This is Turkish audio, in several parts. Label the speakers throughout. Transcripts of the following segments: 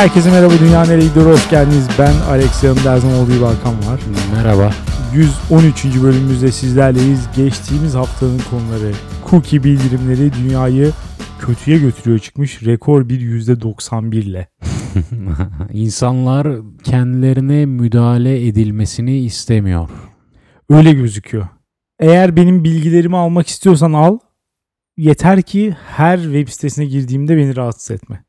Speaker 1: Herkese merhaba Dünya Nereye Gidiyor hoş geldiniz. Ben Alex yanımda olduğu gibi Hakan var.
Speaker 2: Merhaba.
Speaker 1: 113. bölümümüzde sizlerleyiz. Geçtiğimiz haftanın konuları cookie bildirimleri dünyayı kötüye götürüyor çıkmış rekor bir %91 ile.
Speaker 2: İnsanlar kendilerine müdahale edilmesini istemiyor.
Speaker 1: Öyle gözüküyor. Eğer benim bilgilerimi almak istiyorsan al. Yeter ki her web sitesine girdiğimde beni rahatsız etme.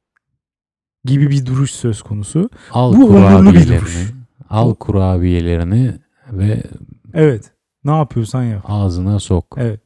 Speaker 1: Gibi bir duruş söz konusu.
Speaker 2: Al
Speaker 1: Bu onurlu bir duruş.
Speaker 2: al kurabiyelerini ve
Speaker 1: Evet. Ne yapıyorsan yap.
Speaker 2: ağzına sok.
Speaker 1: Evet.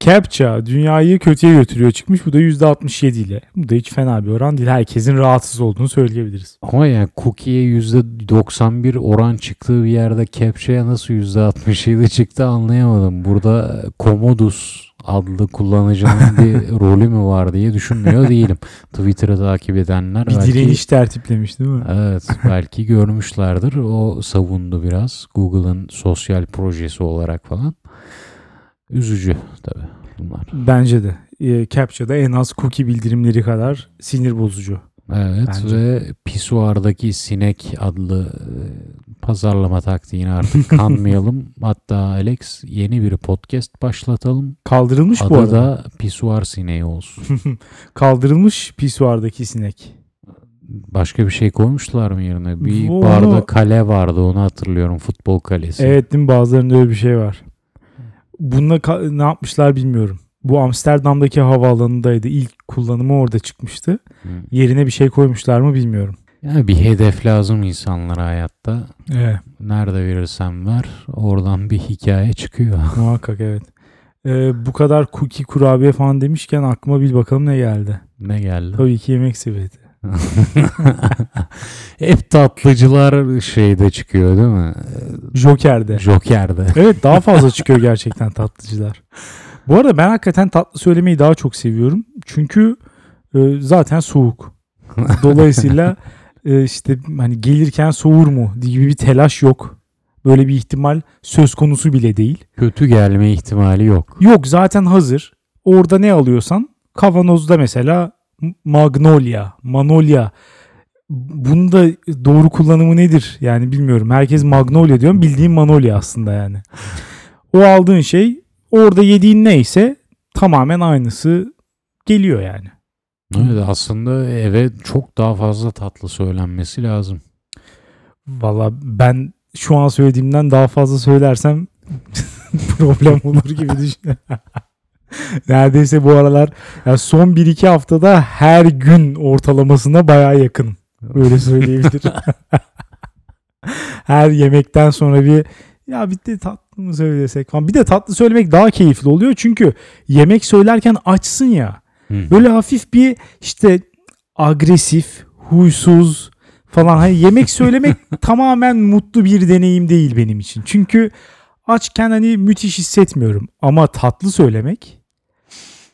Speaker 1: Captcha dünyayı kötüye götürüyor çıkmış. Bu da %67 ile. Bu da hiç fena bir oran değil. Herkesin rahatsız olduğunu söyleyebiliriz.
Speaker 2: Ama yani cookie'ye %91 oran çıktığı bir yerde Captcha'ya nasıl %67 çıktı anlayamadım. Burada Commodus adlı kullanıcının bir rolü mü var diye düşünmüyor değilim. Twitter'ı takip edenler
Speaker 1: Bir
Speaker 2: belki...
Speaker 1: direniş tertiplemiş değil mi?
Speaker 2: Evet belki görmüşlerdir. O savundu biraz Google'ın sosyal projesi olarak falan. Üzücü tabii bunlar.
Speaker 1: Bence de. E, Captcha'da en az cookie bildirimleri kadar sinir bozucu.
Speaker 2: Evet
Speaker 1: Bence.
Speaker 2: ve pisuardaki sinek adlı e, pazarlama taktiğini artık kanmayalım. Hatta Alex yeni bir podcast başlatalım.
Speaker 1: Kaldırılmış bu
Speaker 2: Adı
Speaker 1: arada.
Speaker 2: da pisuar sineği olsun.
Speaker 1: Kaldırılmış pisuardaki sinek.
Speaker 2: Başka bir şey koymuşlar mı yerine? Bir
Speaker 1: Bu
Speaker 2: barda
Speaker 1: onu-
Speaker 2: kale vardı onu hatırlıyorum. Futbol kalesi.
Speaker 1: Evet değil mi? Bazılarında öyle bir şey var. Bununla ne yapmışlar bilmiyorum. Bu Amsterdam'daki havaalanındaydı. İlk kullanımı orada çıkmıştı.
Speaker 2: Hı.
Speaker 1: Yerine bir şey koymuşlar mı bilmiyorum.
Speaker 2: Yani bir hedef lazım insanlara hayatta.
Speaker 1: Evet.
Speaker 2: Nerede verirsen ver oradan bir hikaye çıkıyor.
Speaker 1: Muhakkak evet. Ee, bu kadar cookie kurabiye falan demişken aklıma bir bakalım ne geldi.
Speaker 2: ne geldi?
Speaker 1: Tabii ki yemek sepeti.
Speaker 2: Hep tatlıcılar şeyde çıkıyor değil mi?
Speaker 1: Joker'de.
Speaker 2: Joker'de.
Speaker 1: Evet daha fazla çıkıyor gerçekten tatlıcılar. Bu arada ben hakikaten tatlı söylemeyi daha çok seviyorum. Çünkü e, zaten soğuk. Dolayısıyla e, işte hani gelirken soğur mu gibi bir telaş yok. Böyle bir ihtimal söz konusu bile değil.
Speaker 2: Kötü gelme ihtimali yok.
Speaker 1: Yok zaten hazır. Orada ne alıyorsan kavanozda mesela Magnolia, Manolya. Bunun da doğru kullanımı nedir? Yani bilmiyorum. Herkes Magnolia diyorum. Bildiğim Manolya aslında yani. O aldığın şey orada yediğin neyse tamamen aynısı geliyor yani.
Speaker 2: Evet, aslında eve çok daha fazla tatlı söylenmesi lazım.
Speaker 1: Valla ben şu an söylediğimden daha fazla söylersem problem olur gibi düşünüyorum. Neredeyse bu aralar ya son 1-2 haftada her gün ortalamasına baya yakın. Öyle söyleyebilirim. her yemekten sonra bir ya bir de tatlı mı söylesek falan. Bir de tatlı söylemek daha keyifli oluyor. Çünkü yemek söylerken açsın ya. Böyle hafif bir işte agresif, huysuz falan. Hani yemek söylemek tamamen mutlu bir deneyim değil benim için. Çünkü açken hani müthiş hissetmiyorum. Ama tatlı söylemek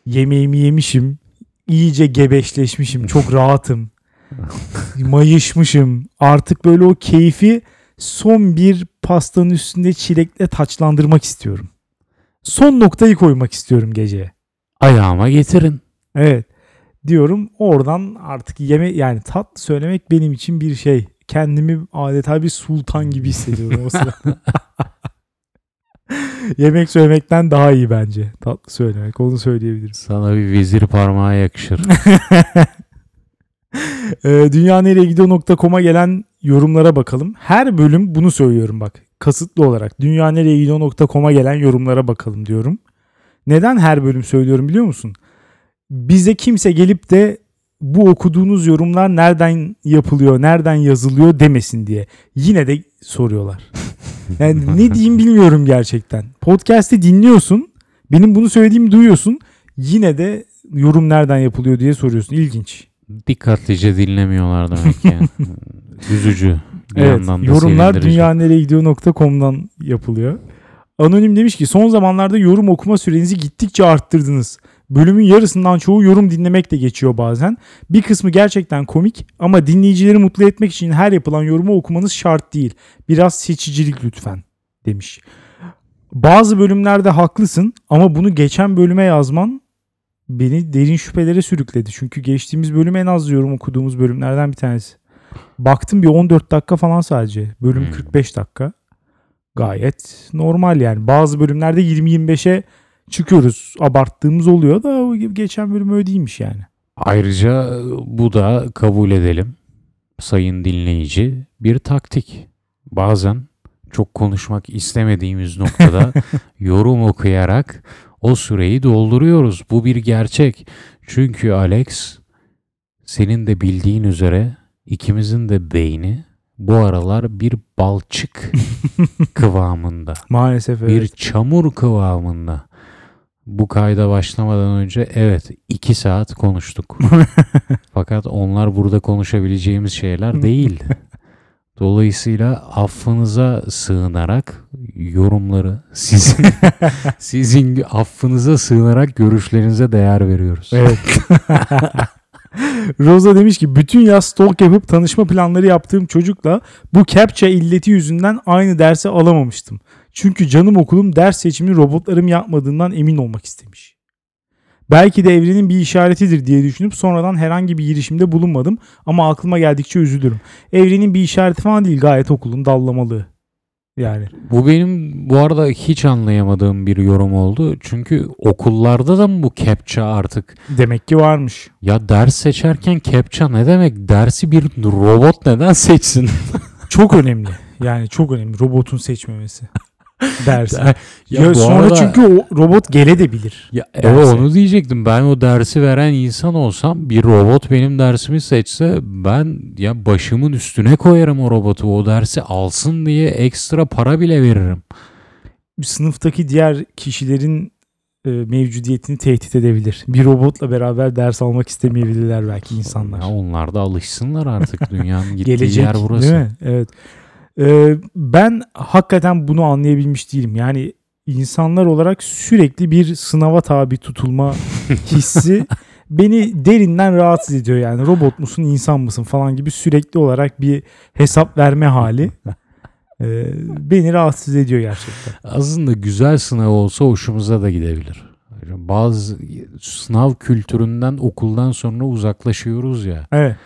Speaker 1: yemeğimi yemişim, iyice gebeşleşmişim, çok rahatım. mayışmışım. Artık böyle o keyfi son bir pastanın üstünde çilekle taçlandırmak istiyorum. Son noktayı koymak istiyorum geceye.
Speaker 2: Ayağıma getirin.
Speaker 1: Evet. Diyorum oradan artık yeme yani tatlı söylemek benim için bir şey. Kendimi adeta bir sultan gibi hissediyorum o sırada. Yemek söylemekten daha iyi bence tatlı söylemek. Onu söyleyebilirim.
Speaker 2: Sana bir vezir parmağı yakışır.
Speaker 1: Ee, Dünya nereye gidiyor.com'a gelen yorumlara bakalım. Her bölüm bunu söylüyorum bak. Kasıtlı olarak. Dünya nereye gidiyor.com'a gelen yorumlara bakalım diyorum. Neden her bölüm söylüyorum biliyor musun? Bize kimse gelip de bu okuduğunuz yorumlar nereden yapılıyor, nereden yazılıyor demesin diye. Yine de soruyorlar. Yani ne diyeyim bilmiyorum gerçekten. Podcast'i dinliyorsun. Benim bunu söylediğimi duyuyorsun. Yine de yorum nereden yapılıyor diye soruyorsun. İlginç.
Speaker 2: Dikkatlice dinlemiyorlar demek ki. Üzücü. Bir
Speaker 1: Evet, yorumlar
Speaker 2: sevindirici.
Speaker 1: dünyanereyegidiyor.com'dan yapılıyor. Anonim demiş ki son zamanlarda yorum okuma sürenizi gittikçe arttırdınız. Bölümün yarısından çoğu yorum dinlemekle geçiyor bazen. Bir kısmı gerçekten komik ama dinleyicileri mutlu etmek için her yapılan yorumu okumanız şart değil. Biraz seçicilik lütfen demiş. Bazı bölümlerde haklısın ama bunu geçen bölüme yazman beni derin şüphelere sürükledi. Çünkü geçtiğimiz bölüm en az yorum okuduğumuz bölümlerden bir tanesi. Baktım bir 14 dakika falan sadece. Bölüm
Speaker 2: Hmm.
Speaker 1: 45 dakika. Gayet normal yani. Bazı bölümlerde 20-25'e çıkıyoruz. Abarttığımız oluyor da o geçen bölüm öyle değilmiş yani.
Speaker 2: Ayrıca bu da kabul edelim sayın dinleyici bir taktik. Bazen çok konuşmak istemediğimiz noktada yorum okuyarak o süreyi dolduruyoruz. Bu bir gerçek. Çünkü Alex senin de bildiğin üzere ikimizin de beyni bu aralar bir balçık kıvamında.
Speaker 1: Maalesef evet.
Speaker 2: Bir çamur kıvamında. Bu kayda başlamadan önce evet 2 saat konuştuk. Fakat onlar burada konuşabileceğimiz şeyler değil. Dolayısıyla affınıza sığınarak yorumları sizin sizin affınıza sığınarak görüşlerinize değer veriyoruz.
Speaker 1: Evet. Rosa demiş ki bütün yaz stalk yapıp tanışma planları yaptığım çocukla bu captcha illeti yüzünden aynı dersi alamamıştım. Çünkü canım okulum ders seçimini robotlarım yapmadığından emin olmak istemiş. Belki de evrenin bir işaretidir diye düşünüp sonradan herhangi bir girişimde bulunmadım ama aklıma geldikçe üzülürüm. Evrenin bir işareti falan değil gayet okulun dallamalığı. Yani
Speaker 2: Bu benim bu arada hiç anlayamadığım bir yorum oldu. Çünkü okullarda da mı bu captcha artık?
Speaker 1: demek ki varmış.
Speaker 2: Ya ders seçerken captcha ne demek? Dersi bir robot neden seçsin?
Speaker 1: Çok önemli. Yani çok önemli robotun seçmemesi. Dersi.
Speaker 2: Ya
Speaker 1: Ya sonra
Speaker 2: arada-
Speaker 1: çünkü o robot gele de bilir.
Speaker 2: Ya evet onu diyecektim. Ben o dersi veren insan olsam bir robot benim dersimi seçse ben ya başımın üstüne koyarım o robotu. O dersi alsın diye ekstra para bile veririm.
Speaker 1: Sınıftaki diğer kişilerin e, mevcudiyetini tehdit edebilir. Bir robotla beraber ders almak istemeyebilirler belki insanlar.
Speaker 2: Ya onlar da alışsınlar artık dünyanın gittiği
Speaker 1: Gelecek
Speaker 2: yer burası.
Speaker 1: değil mi? Evet. Ee, ben hakikaten bunu anlayabilmiş değilim. Yani insanlar olarak sürekli bir sınava tabi tutulma hissi beni derinden rahatsız ediyor yani robot musun insan mısın falan gibi sürekli olarak bir hesap verme hali e, beni rahatsız ediyor gerçekten.
Speaker 2: Aslında güzel sınav olsa hoşumuza da gidebilir. Bazı sınav kültüründen okuldan sonra uzaklaşıyoruz ya.
Speaker 1: Evet.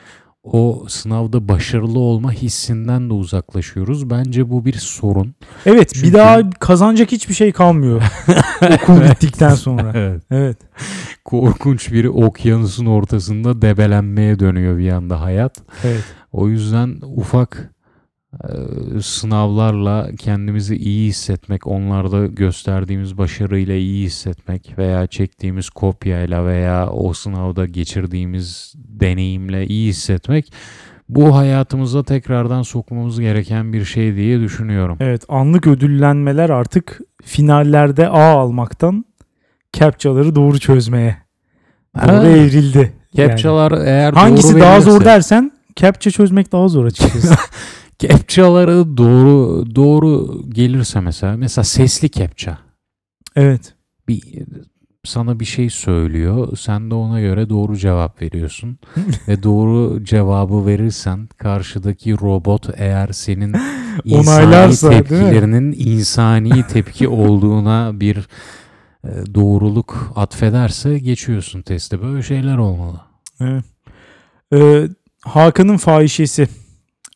Speaker 2: O sınavda başarılı olma hissinden de uzaklaşıyoruz. Bence bu bir sorun.
Speaker 1: Evet
Speaker 2: Çünkü-
Speaker 1: bir daha kazanacak hiçbir şey kalmıyor okul bittikten sonra.
Speaker 2: Evet.
Speaker 1: Evet.
Speaker 2: Korkunç bir okyanusun ortasında debelenmeye dönüyor bir anda hayat.
Speaker 1: Evet.
Speaker 2: O yüzden ufak sınavlarla kendimizi iyi hissetmek, onlarda gösterdiğimiz başarıyla iyi hissetmek veya çektiğimiz kopyayla veya o sınavda geçirdiğimiz deneyimle iyi hissetmek bu hayatımıza tekrardan sokmamız gereken bir şey diye düşünüyorum.
Speaker 1: Evet anlık ödüllenmeler artık finallerde A almaktan captchaları doğru çözmeye doğru
Speaker 2: Ha,
Speaker 1: evrildi. Yani.
Speaker 2: Captchalar eğer
Speaker 1: Hangisi
Speaker 2: doğru
Speaker 1: daha zor dersen captcha çözmek daha zor açıkçası.
Speaker 2: Captchaları doğru doğru gelirse mesela mesela sesli captcha.
Speaker 1: evet.
Speaker 2: bir sana bir şey söylüyor. Sen de ona göre doğru cevap veriyorsun. Ve doğru cevabı verirsen karşıdaki robot eğer senin insani tepkilerinin insani tepki olduğuna bir e, doğruluk atfederse geçiyorsun testi. Böyle şeyler olmalı.
Speaker 1: evet. Ee, Hakan'ın fahişesi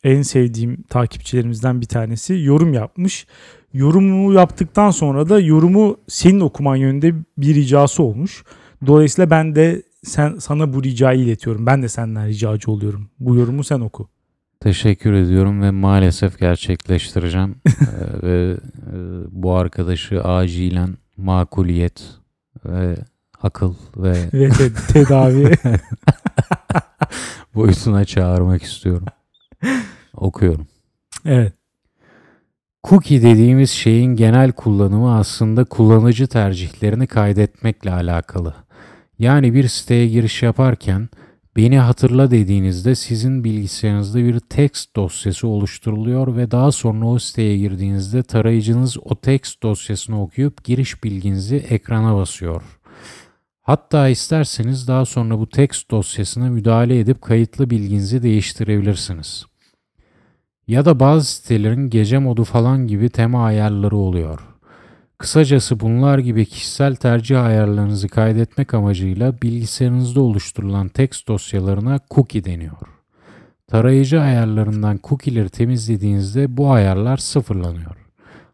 Speaker 1: en sevdiğim takipçilerimizden bir tanesi yorum yapmış. Yorumu yaptıktan sonra da yorumu senin okuman yönünde bir ricası olmuş. Dolayısıyla ben de sen sana bu ricayı iletiyorum. Ben de senden ricacı oluyorum. Bu yorumu sen oku.
Speaker 2: Teşekkür ediyorum ve maalesef gerçekleştireceğim. Ee, ve e, bu arkadaşı acilen makuliyet ve akıl ve
Speaker 1: Ve te- tedavi.
Speaker 2: boyutuna çağırmak istiyorum. Okuyorum.
Speaker 1: evet.
Speaker 2: Cookie dediğimiz şeyin genel kullanımı aslında kullanıcı tercihlerini kaydetmekle alakalı. Yani bir siteye giriş yaparken beni hatırla dediğinizde sizin bilgisayarınızda bir text dosyası oluşturuluyor ve daha sonra o siteye girdiğinizde tarayıcınız o text dosyasını okuyup giriş bilginizi ekrana basıyor. Hatta isterseniz daha sonra bu text dosyasına müdahale edip kayıtlı bilginizi değiştirebilirsiniz. Ya da bazı sitelerin gece modu falan gibi tema ayarları oluyor. Kısacası bunlar gibi kişisel tercih ayarlarınızı kaydetmek amacıyla bilgisayarınızda oluşturulan text dosyalarına cookie deniyor. Tarayıcı ayarlarından cookie'leri temizlediğinizde bu ayarlar sıfırlanıyor.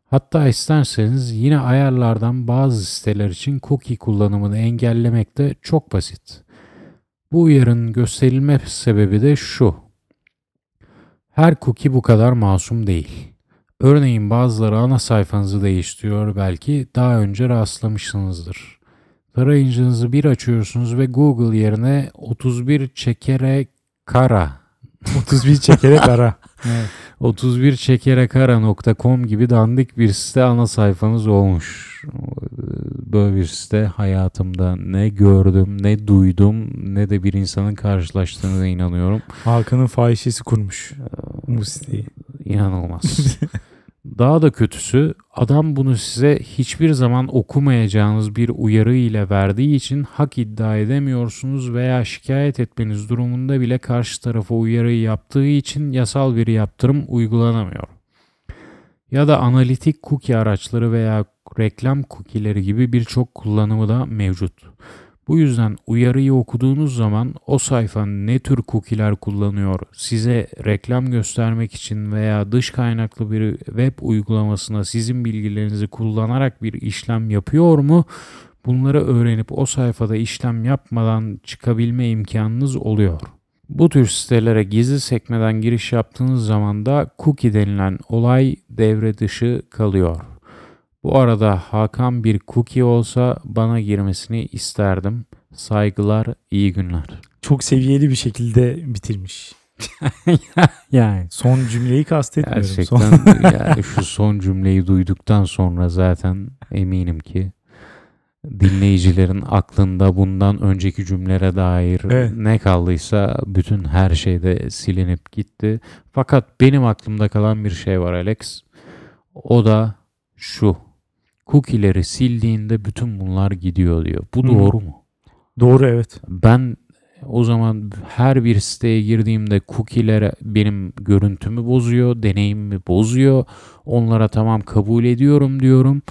Speaker 2: Hatta isterseniz yine ayarlardan bazı siteler için cookie kullanımını engellemek de çok basit. Bu uyarının gösterilme sebebi de şu. Her cookie bu kadar masum değil. Örneğin bazıları ana sayfanızı değiştiriyor belki daha önce rastlamışsınızdır. Tarayıcınızı bir açıyorsunuz ve Google yerine 31 çekere kara
Speaker 1: 31 çekerek ara. Evet.
Speaker 2: 31 çekerekara.com gibi dandik bir site ana sayfanız olmuş. Böyle bir site hayatımda ne gördüm, ne duydum, ne de bir insanın karşılaştığına inanıyorum.
Speaker 1: Hakan'ın fahişesi kurmuş bu siteyi.
Speaker 2: İnanılmaz. Daha da kötüsü adam bunu size hiçbir zaman okumayacağınız bir uyarı ile verdiği için hak iddia edemiyorsunuz veya şikayet etmeniz durumunda bile karşı tarafa uyarıyı yaptığı için yasal bir yaptırım uygulanamıyor. Ya da analitik cookie araçları veya reklam cookie'leri gibi birçok kullanımı da mevcut. Bu yüzden uyarıyı okuduğunuz zaman o sayfa ne tür cookie'ler kullanıyor, size reklam göstermek için veya dış kaynaklı bir web uygulamasına sizin bilgilerinizi kullanarak bir işlem yapıyor mu? Bunları öğrenip o sayfada işlem yapmadan çıkabilme imkanınız oluyor. Bu tür sitelere gizli sekmeden giriş yaptığınız zaman da cookie denilen olay devre dışı kalıyor. Bu arada Hakan bir cookie olsa bana girmesini isterdim. Saygılar, iyi günler.
Speaker 1: Çok seviyeli bir şekilde bitirmiş.
Speaker 2: yani
Speaker 1: Son cümleyi kastetmiyorum.
Speaker 2: gerçekten
Speaker 1: Son-
Speaker 2: yani şu son cümleyi duyduktan sonra zaten eminim ki dinleyicilerin aklında bundan önceki cümlelere dair
Speaker 1: Evet.
Speaker 2: ne kaldıysa bütün her şey de silinip gitti. Fakat benim aklımda kalan bir şey var Alex. O da şu. Cookie'leri sildiğinde bütün bunlar gidiyor diyor. Bu
Speaker 1: Hı.
Speaker 2: doğru mu?
Speaker 1: Doğru evet.
Speaker 2: Ben o zaman her bir siteye girdiğimde cookie'lere benim görüntümü bozuyor, deneyimimi bozuyor. Onlara tamam kabul ediyorum diyorum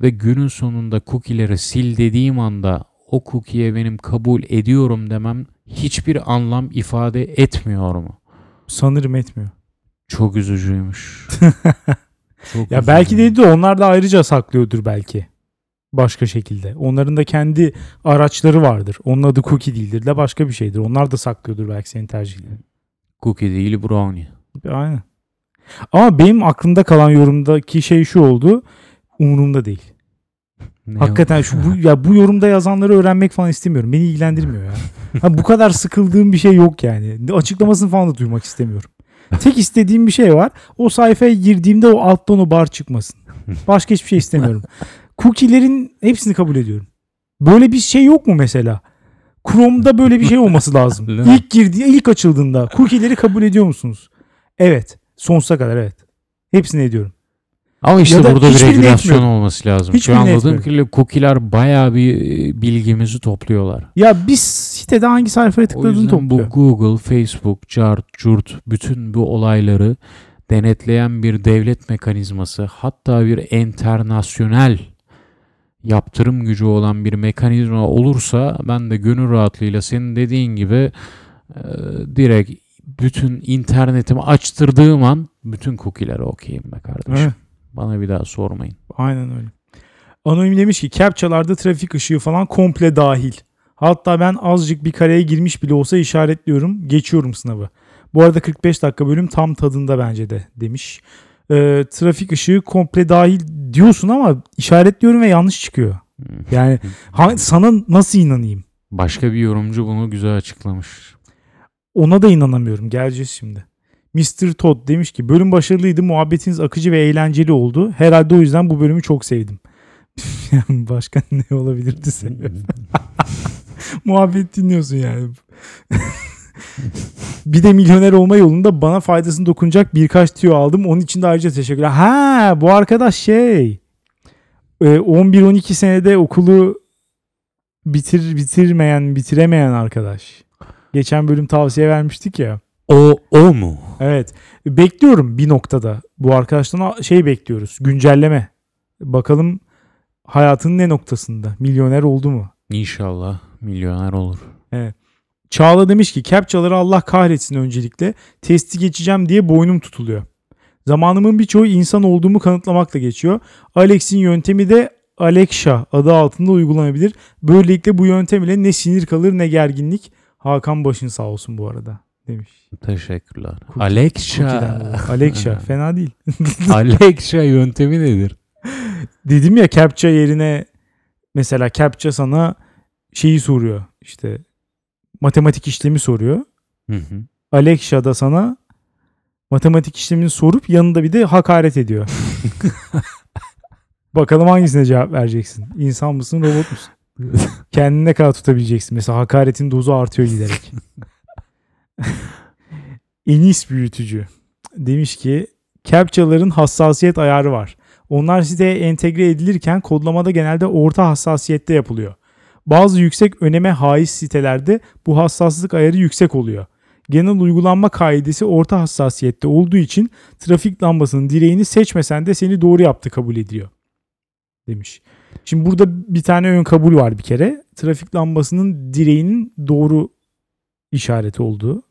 Speaker 2: ve günün sonunda cookie'leri sil dediğim anda o cookie'ye benim kabul ediyorum demem hiçbir anlam ifade etmiyor mu?
Speaker 1: Sanırım etmiyor.
Speaker 2: Çok üzücüymüş. Çok
Speaker 1: Ya belki
Speaker 2: üzücü.
Speaker 1: dedi de onlar da ayrıca saklıyordur belki. Başka şekilde. Onların da kendi araçları vardır. Onun adı cookie değildir de başka bir şeydir. Onlar da saklıyordur belki senin tercihlerini.
Speaker 2: Cookie değil brownie.
Speaker 1: Aynen. Ama benim aklımda kalan yorumdaki şey şu oldu. Umurumda değil.
Speaker 2: Ne
Speaker 1: Hakikaten şu bu ya bu yorumda yazanları öğrenmek falan istemiyorum. Beni ilgilendirmiyor ya. Ha, bu kadar sıkıldığım bir şey yok yani. Açıklamasını falan da duymak istemiyorum. Tek istediğim bir şey var. O sayfaya girdiğimde o alttan o bar çıkmasın. Başka hiçbir şey istemiyorum. Cookie'lerin hepsini kabul ediyorum. Böyle bir şey yok mu mesela? Chrome'da böyle bir şey olması lazım. İlk girdiği, ilk açıldığında cookie'leri kabul ediyor musunuz? Evet. Sonsuza kadar evet. Hepsini ediyorum.
Speaker 2: Ama işte
Speaker 1: Ya da
Speaker 2: burada bir regülasyon olması lazım.
Speaker 1: Hiçbirini
Speaker 2: Şu anladığım kadarıyla cookie'ler bayağı bir e, bilgimizi topluyorlar.
Speaker 1: Ya biz sitede hangi sayfaya tıkladığını topluyor.
Speaker 2: bu Google, Facebook, Cart, Curt bütün bu olayları denetleyen bir devlet mekanizması hatta bir internasyonel yaptırım gücü olan bir mekanizma olursa ben de gönül rahatlığıyla senin dediğin gibi e, direkt bütün internetimi açtırdığım an bütün cookie'lere okeyim be kardeşim.
Speaker 1: Evet.
Speaker 2: Bana bir daha sormayın.
Speaker 1: Aynen öyle. Anonim demiş ki captchalarda trafik ışığı falan komple dahil. Hatta ben azıcık bir kareye girmiş bile olsa işaretliyorum. Geçiyorum sınavı. Bu arada 45 dakika bölüm tam tadında bence de demiş. Ee, trafik ışığı komple dahil diyorsun ama işaretliyorum ve yanlış çıkıyor. Yani ha- sana nasıl inanayım?
Speaker 2: Başka bir yorumcu bunu güzel açıklamış.
Speaker 1: Ona da inanamıyorum. Geleceğiz şimdi. Mr. Todd demiş ki bölüm başarılıydı. Muhabbetiniz akıcı ve eğlenceli oldu. Herhalde o yüzden bu bölümü çok sevdim. Başka ne olabilirdi sebep? Muhabbet dinliyorsun yani. bir de milyoner olma yolunda bana faydasını dokunacak birkaç tüyo aldım. Onun için de ayrıca teşekkürler. Ha bu arkadaş şey e, 11-12 senede okulu bitir bitirmeyen bitiremeyen arkadaş. Geçen bölüm tavsiye vermiştik ya.
Speaker 2: O o mu?
Speaker 1: Evet. Bekliyorum bir noktada. Bu arkadaştan şey bekliyoruz. Güncelleme. Bakalım hayatının ne noktasında? Milyoner oldu mu?
Speaker 2: İnşallah milyoner olur.
Speaker 1: Çağla demiş ki captchaları Allah kahretsin öncelikle. Testi geçeceğim diye boynum tutuluyor. Zamanımın birçoğu insan olduğumu kanıtlamakla geçiyor. Alex'in yöntemi de Alexa adı altında uygulanabilir. Böylelikle bu yöntem ile ne sinir kalır ne gerginlik. Hakan başın sağ olsun bu arada demiş.
Speaker 2: Teşekkürler.
Speaker 1: Cookie-
Speaker 2: Alexa.
Speaker 1: Alexa fena değil.
Speaker 2: Alexa yöntemi nedir?
Speaker 1: Dedim ya captcha yerine mesela captcha sana şeyi soruyor. İşte matematik işlemi soruyor.
Speaker 2: Hı hı.
Speaker 1: Alexa da sana matematik işlemini sorup yanında bir de hakaret ediyor. Bakalım hangisine cevap vereceksin? İnsan mısın, robot musun? Kendini ne kadar tutabileceksin? Mesela hakaretin dozu artıyor giderek. Enis büyütücü demiş ki captchaların hassasiyet ayarı var. Onlar siteye entegre edilirken kodlamada genelde orta hassasiyette yapılıyor. Bazı yüksek öneme haiz sitelerde bu hassaslık ayarı yüksek oluyor. Genel uygulanma kaidesi orta hassasiyette olduğu için trafik lambasının direğini seçmesen de seni doğru yaptı kabul ediyor. Demiş. Şimdi burada bir tane ön kabul var bir kere. Trafik lambasının direğinin doğru işareti olduğu.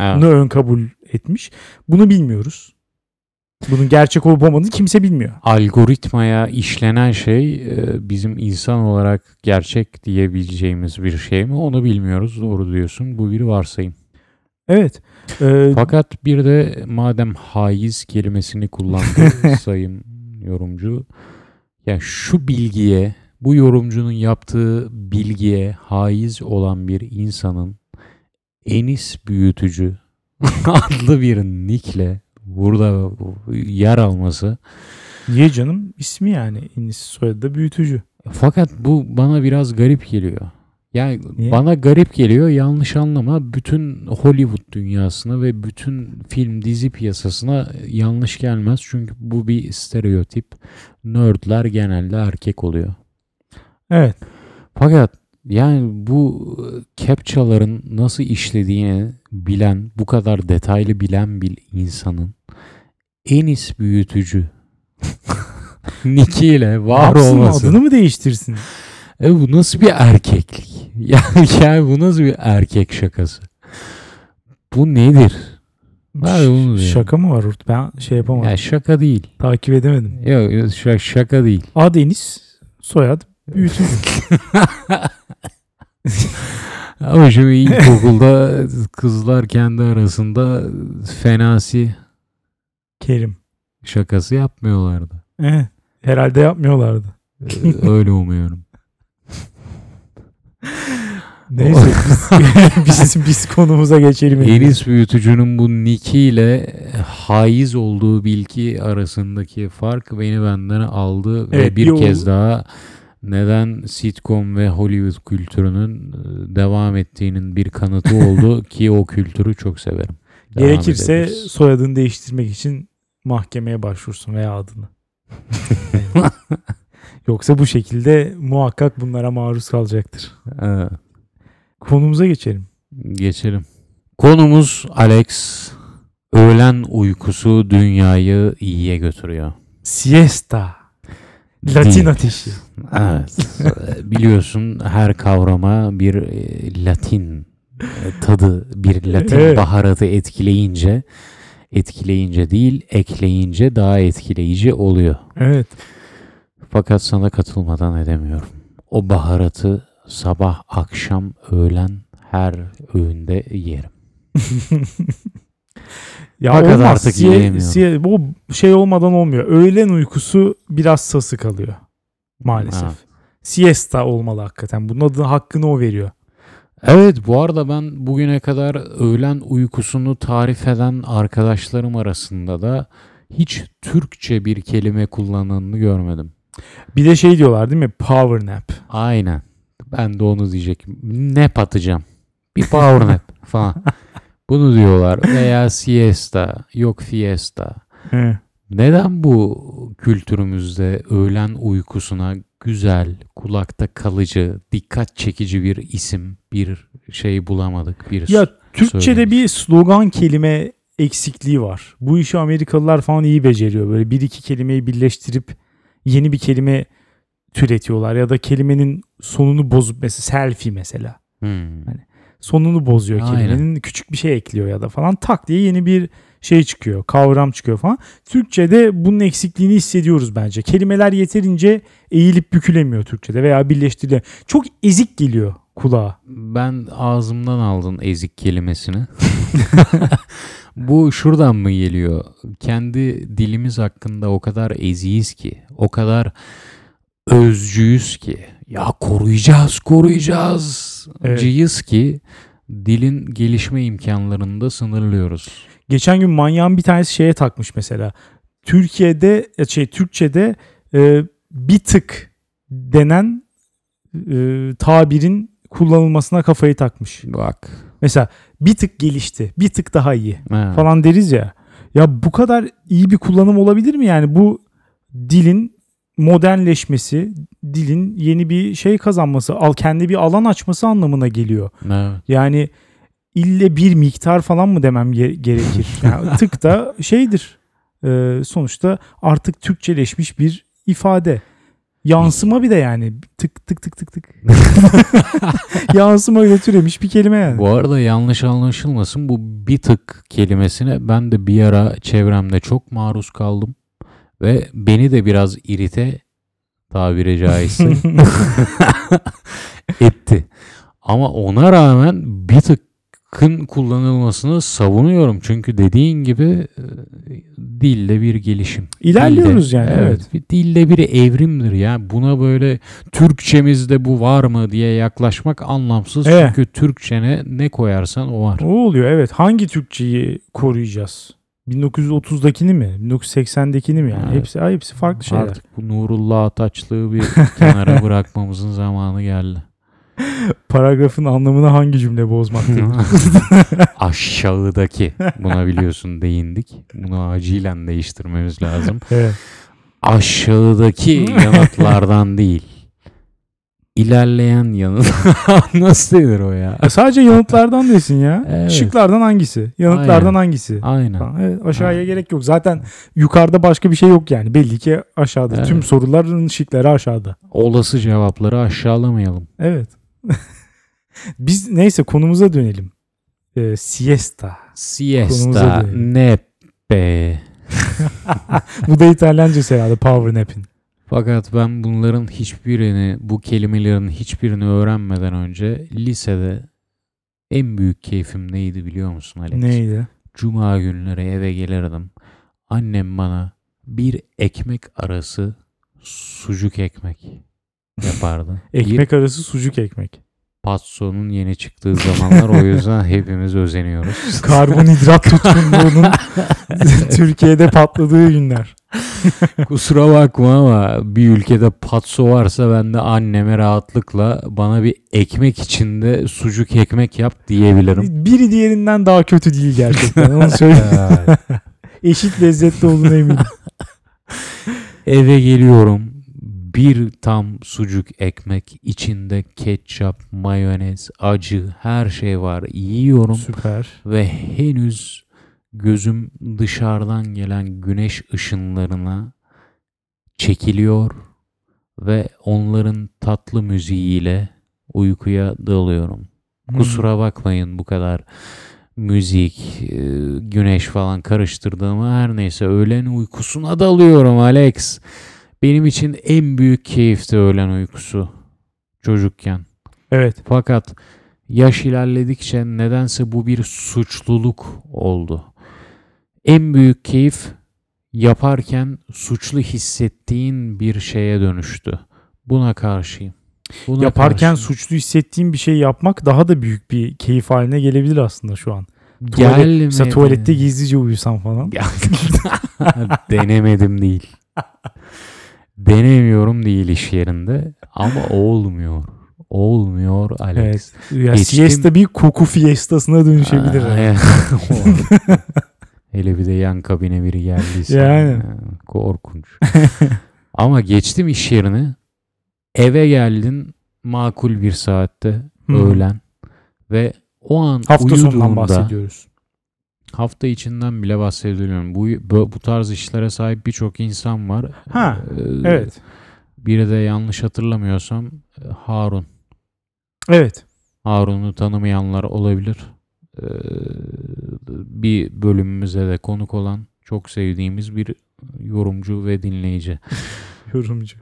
Speaker 2: Evet.
Speaker 1: Bunu ön kabul etmiş. Bunu bilmiyoruz. Bunun gerçek olup olmadığını kimse bilmiyor.
Speaker 2: Algoritmaya işlenen şey e, bizim insan olarak gerçek diyebileceğimiz bir şey mi onu bilmiyoruz. Doğru diyorsun. Bu bir varsayım.
Speaker 1: Evet. Ee,
Speaker 2: Fakat bir de madem haiz kelimesini kullandı sayın yorumcu. Ya şu bilgiye, bu yorumcunun yaptığı bilgiye haiz olan bir insanın Enis Büyütücü adlı bir nickle burada yer alması
Speaker 1: niye canım? İsmi yani. Enis soyadı da büyütücü.
Speaker 2: Fakat bu bana biraz garip geliyor. Yani
Speaker 1: Niye?
Speaker 2: bana garip geliyor yanlış anlama bütün Hollywood dünyasına ve bütün film dizi piyasasına yanlış gelmez. Çünkü bu bir stereotip. Nerdler genelde erkek oluyor.
Speaker 1: Evet.
Speaker 2: Fakat yani bu captchaların nasıl işlediğini bilen, bu kadar detaylı bilen bir insanın Enis büyütücü nickiyle var
Speaker 1: yapsın,
Speaker 2: olması.
Speaker 1: Adını mı değiştirsin?
Speaker 2: E bu nasıl bir erkeklik? Yani, yani bu nasıl bir erkek şakası? Bu nedir? Diyorum.
Speaker 1: Şaka mı var orada? Ben şey yapamadım.
Speaker 2: Ya şaka değil.
Speaker 1: Takip edemedim.
Speaker 2: Yok yok, şa- şaka değil.
Speaker 1: Ad Enis, soyad büyütücü.
Speaker 2: Ama şimdi ilkokulda kızlar kendi arasında fenasi
Speaker 1: Kerim.
Speaker 2: şakası yapmıyorlardı.
Speaker 1: Evet. Herhalde yapmıyorlardı.
Speaker 2: Ee, Öyle umuyorum.
Speaker 1: Neyse biz, biz, biz konumuza geçelim.
Speaker 2: Enis büyütücünün bu Nicky ile haiz olduğu bilgi arasındaki fark beni benden aldı ve
Speaker 1: Evet,
Speaker 2: bir
Speaker 1: bir o-
Speaker 2: kez daha neden sitcom ve Hollywood kültürünün e, devam ettiğinin bir kanıtı oldu ki o kültürü çok severim. Devam
Speaker 1: Gerekirse
Speaker 2: edebiliriz.
Speaker 1: soyadını değiştirmek için mahkemeye başvursun veya adını. Yoksa bu şekilde muhakkak bunlara maruz kalacaktır.
Speaker 2: Evet,
Speaker 1: Konumuza geçelim.
Speaker 2: geçelim. Konumuz Alex. Öğlen uykusu dünyayı iyiye götürüyor.
Speaker 1: Siesta. Latin
Speaker 2: Değil.
Speaker 1: ateşi.
Speaker 2: Evet. Biliyorsun her kavrama bir e, Latin e, tadı, bir Latin
Speaker 1: Evet.
Speaker 2: baharatı etkileyince etkileyince değil, ekleyince daha etkileyici oluyor.
Speaker 1: Evet.
Speaker 2: Fakat sana katılmadan edemiyorum. O baharatı sabah, akşam, öğlen her öğünde yerim.
Speaker 1: Ya
Speaker 2: Fakat
Speaker 1: olmaz.
Speaker 2: artık
Speaker 1: Siye-
Speaker 2: yiyemiyorum.
Speaker 1: siye- bu şey olmadan olmuyor. Öğlen uykusu biraz sası kalıyor. Maalesef.
Speaker 2: Ha.
Speaker 1: Siesta olmalı hakikaten. Bunun adını hakkını o veriyor.
Speaker 2: Evet bu arada ben bugüne kadar öğlen uykusunu tarif eden arkadaşlarım arasında da hiç Türkçe bir kelime kullananını görmedim.
Speaker 1: Bir de şey diyorlar değil mi? Power nap.
Speaker 2: Aynen. Ben de onu diyecektim. Nap atacağım. Bir power nap falan. Bunu diyorlar. Veya siesta. Yok fiesta. Neden bu kültürümüzde öğlen uykusuna güzel, kulakta kalıcı, dikkat çekici bir isim, bir şey bulamadık? Bir
Speaker 1: Ya Türkçe'de
Speaker 2: Söylemiş.
Speaker 1: bir slogan kelime eksikliği var. Bu işi Amerikalılar falan iyi beceriyor. Böyle bir iki kelimeyi birleştirip yeni bir kelime türetiyorlar ya da kelimenin sonunu bozup mesela selfie mesela.
Speaker 2: Hmm.
Speaker 1: Sonunu bozuyor
Speaker 2: Aynen.
Speaker 1: kelimenin küçük bir şey ekliyor ya da falan tak diye yeni bir şey çıkıyor. Kavram çıkıyor falan. Türkçe'de bunun eksikliğini hissediyoruz bence. Kelimeler yeterince eğilip bükülemiyor Türkçe'de veya birleştirilemiyor. Çok ezik geliyor kulağa.
Speaker 2: Ben ağzımdan aldın ezik kelimesini. Bu şuradan mı geliyor? Kendi dilimiz hakkında o kadar eziyiz ki, o kadar özcüyüz ki, ya koruyacağız, koruyacağız
Speaker 1: Evet.
Speaker 2: cıyız ki dilin gelişme imkanlarını da sınırlıyoruz.
Speaker 1: Geçen gün manyağın bir tanesi şeye takmış mesela. Türkiye'de e, şey Türkçe'de e, bir tık denen e, tabirin kullanılmasına kafayı takmış.
Speaker 2: Bak.
Speaker 1: Mesela bir tık gelişti, bir tık daha iyi
Speaker 2: Ha.
Speaker 1: falan deriz ya. Ya bu kadar iyi bir kullanım olabilir mi? Yani bu dilin modernleşmesi, dilin yeni bir şey kazanması, al kendi bir alan açması anlamına geliyor.
Speaker 2: Evet.
Speaker 1: Yani ille bir miktar falan mı demem ge- gerekir? Yani tık da şeydir. Ee, sonuçta artık Türkçeleşmiş bir ifade. Yansıma bir de yani tık tık tık tık tık. Yansıma ile türemiş bir kelime yani.
Speaker 2: Bu arada yanlış anlaşılmasın bu bir tık kelimesine ben de bir ara çevremde çok maruz kaldım ve beni de biraz irite tabiri caizse etti. Ama ona rağmen bir tıkın kullanılmasını savunuyorum. Çünkü dediğin gibi e, dilde bir gelişim.
Speaker 1: İlerliyoruz
Speaker 2: Dilde-
Speaker 1: yani, evet.
Speaker 2: bir Dilde bir evrimdir ya. Buna böyle Türkçemizde bu var mı diye yaklaşmak anlamsız.
Speaker 1: Evet.
Speaker 2: Çünkü Türkçene ne koyarsan o var.
Speaker 1: O oluyor evet. Hangi Türkçeyi koruyacağız? 1930'dakini mi? 1980'dekini mi yani?
Speaker 2: Evet.
Speaker 1: Hepsi hepsi farklı şeyler.
Speaker 2: Artık bu Nurullah Ataçlığı bir kenara bırakmamızın zamanı geldi.
Speaker 1: Paragrafın anlamını hangi cümle bozmaktadır?
Speaker 2: Aşağıdaki buna biliyorsun değindik. Bunu acilen değiştirmemiz lazım.
Speaker 1: evet.
Speaker 2: Aşağıdaki yanıtlardan değil. İlerleyen yanıt. Nasıl denir o ya?
Speaker 1: E, Sadece yanıtlardan desin ya.
Speaker 2: Evet.
Speaker 1: Şıklardan hangisi? Yanıtlardan
Speaker 2: Aynen.
Speaker 1: hangisi?
Speaker 2: Aynen.
Speaker 1: Falan. Evet, aşağıya
Speaker 2: Aynen.
Speaker 1: gerek yok. Zaten yukarıda başka bir şey yok yani. Belli ki aşağıda.
Speaker 2: Evet.
Speaker 1: Tüm soruların şıkları aşağıda.
Speaker 2: Olası cevapları aşağılamayalım.
Speaker 1: Evet. Biz neyse konumuza dönelim. Ee, siesta.
Speaker 2: Siesta
Speaker 1: dönelim.
Speaker 2: ne be.
Speaker 1: Bu da İtalyancası herhalde power nap'in.
Speaker 2: Fakat ben bunların hiçbirini, bu kelimelerin hiçbirini öğrenmeden önce lisede en büyük keyfim neydi biliyor musun Alex?
Speaker 1: Neydi?
Speaker 2: Cuma günleri eve gelirdim. Annem bana bir ekmek arası sucuk ekmek yapardı. Bir
Speaker 1: Ekmek arası sucuk ekmek.
Speaker 2: Patson'un yeni çıktığı zamanlar o yüzden hepimiz özeniyoruz.
Speaker 1: Karbonhidrat tutkunluğunun Türkiye'de patladığı günler.
Speaker 2: Kusura bakma ama bir ülkede patso varsa ben de anneme rahatlıkla bana bir ekmek içinde sucuk ekmek yap diyebilirim.
Speaker 1: Biri diğerinden daha kötü değil gerçekten. Onu söyleyeyim. Eşit lezzetli olduğuna eminim.
Speaker 2: Eve geliyorum. Bir tam sucuk ekmek içinde ketçap, mayonez, acı her şey var. Yiyorum
Speaker 1: Süper.
Speaker 2: ve henüz gözüm dışarıdan gelen güneş ışınlarına çekiliyor ve onların tatlı müziğiyle uykuya dalıyorum. Kusura bakmayın bu kadar müzik, e, güneş falan karıştırdığımı her neyse öğlen uykusuna dalıyorum Alex. Benim için en büyük keyifti öğlen uykusu çocukken.
Speaker 1: Evet.
Speaker 2: Fakat yaş ilerledikçe nedense bu bir suçluluk oldu. En büyük keyif yaparken suçlu hissettiğin bir şeye dönüştü. Buna karşıyım. Buna
Speaker 1: Yaparken
Speaker 2: karşıyım.
Speaker 1: suçlu hissettiğin bir şey yapmak daha da büyük bir keyif haline gelebilir aslında şu an. Tuvalet-
Speaker 2: Gelmedi.
Speaker 1: Mesela tuvalette gizlice uyusan falan.
Speaker 2: Denemedim değil. Denemiyorum değil iş yerinde ama olmuyor. Olmuyor Alex.
Speaker 1: Evet. Ya
Speaker 2: Geçtim.
Speaker 1: siesta bir koku fiestasına dönüşebilir.
Speaker 2: Aa, Hele bir de yan kabine biri geldiyse.
Speaker 1: Yani.
Speaker 2: Ha, Korkunç. Ama geçtim iş yerini. Eve geldin makul bir saatte
Speaker 1: Hı.
Speaker 2: öğlen ve o an
Speaker 1: Hafta
Speaker 2: uyuduğunda
Speaker 1: bahsediyoruz.
Speaker 2: Hafta içinden bile bahsediyorum. Bu bu bu tarz işlere sahip birçok insan var.
Speaker 1: Ha,
Speaker 2: Ee,
Speaker 1: Evet.
Speaker 2: Biri de yanlış hatırlamıyorsam Harun.
Speaker 1: Evet.
Speaker 2: Harun'u tanımayanlar olabilir. Ee, bir bölümümüze de konuk olan çok sevdiğimiz bir yorumcu ve dinleyici.
Speaker 1: Yorumcu.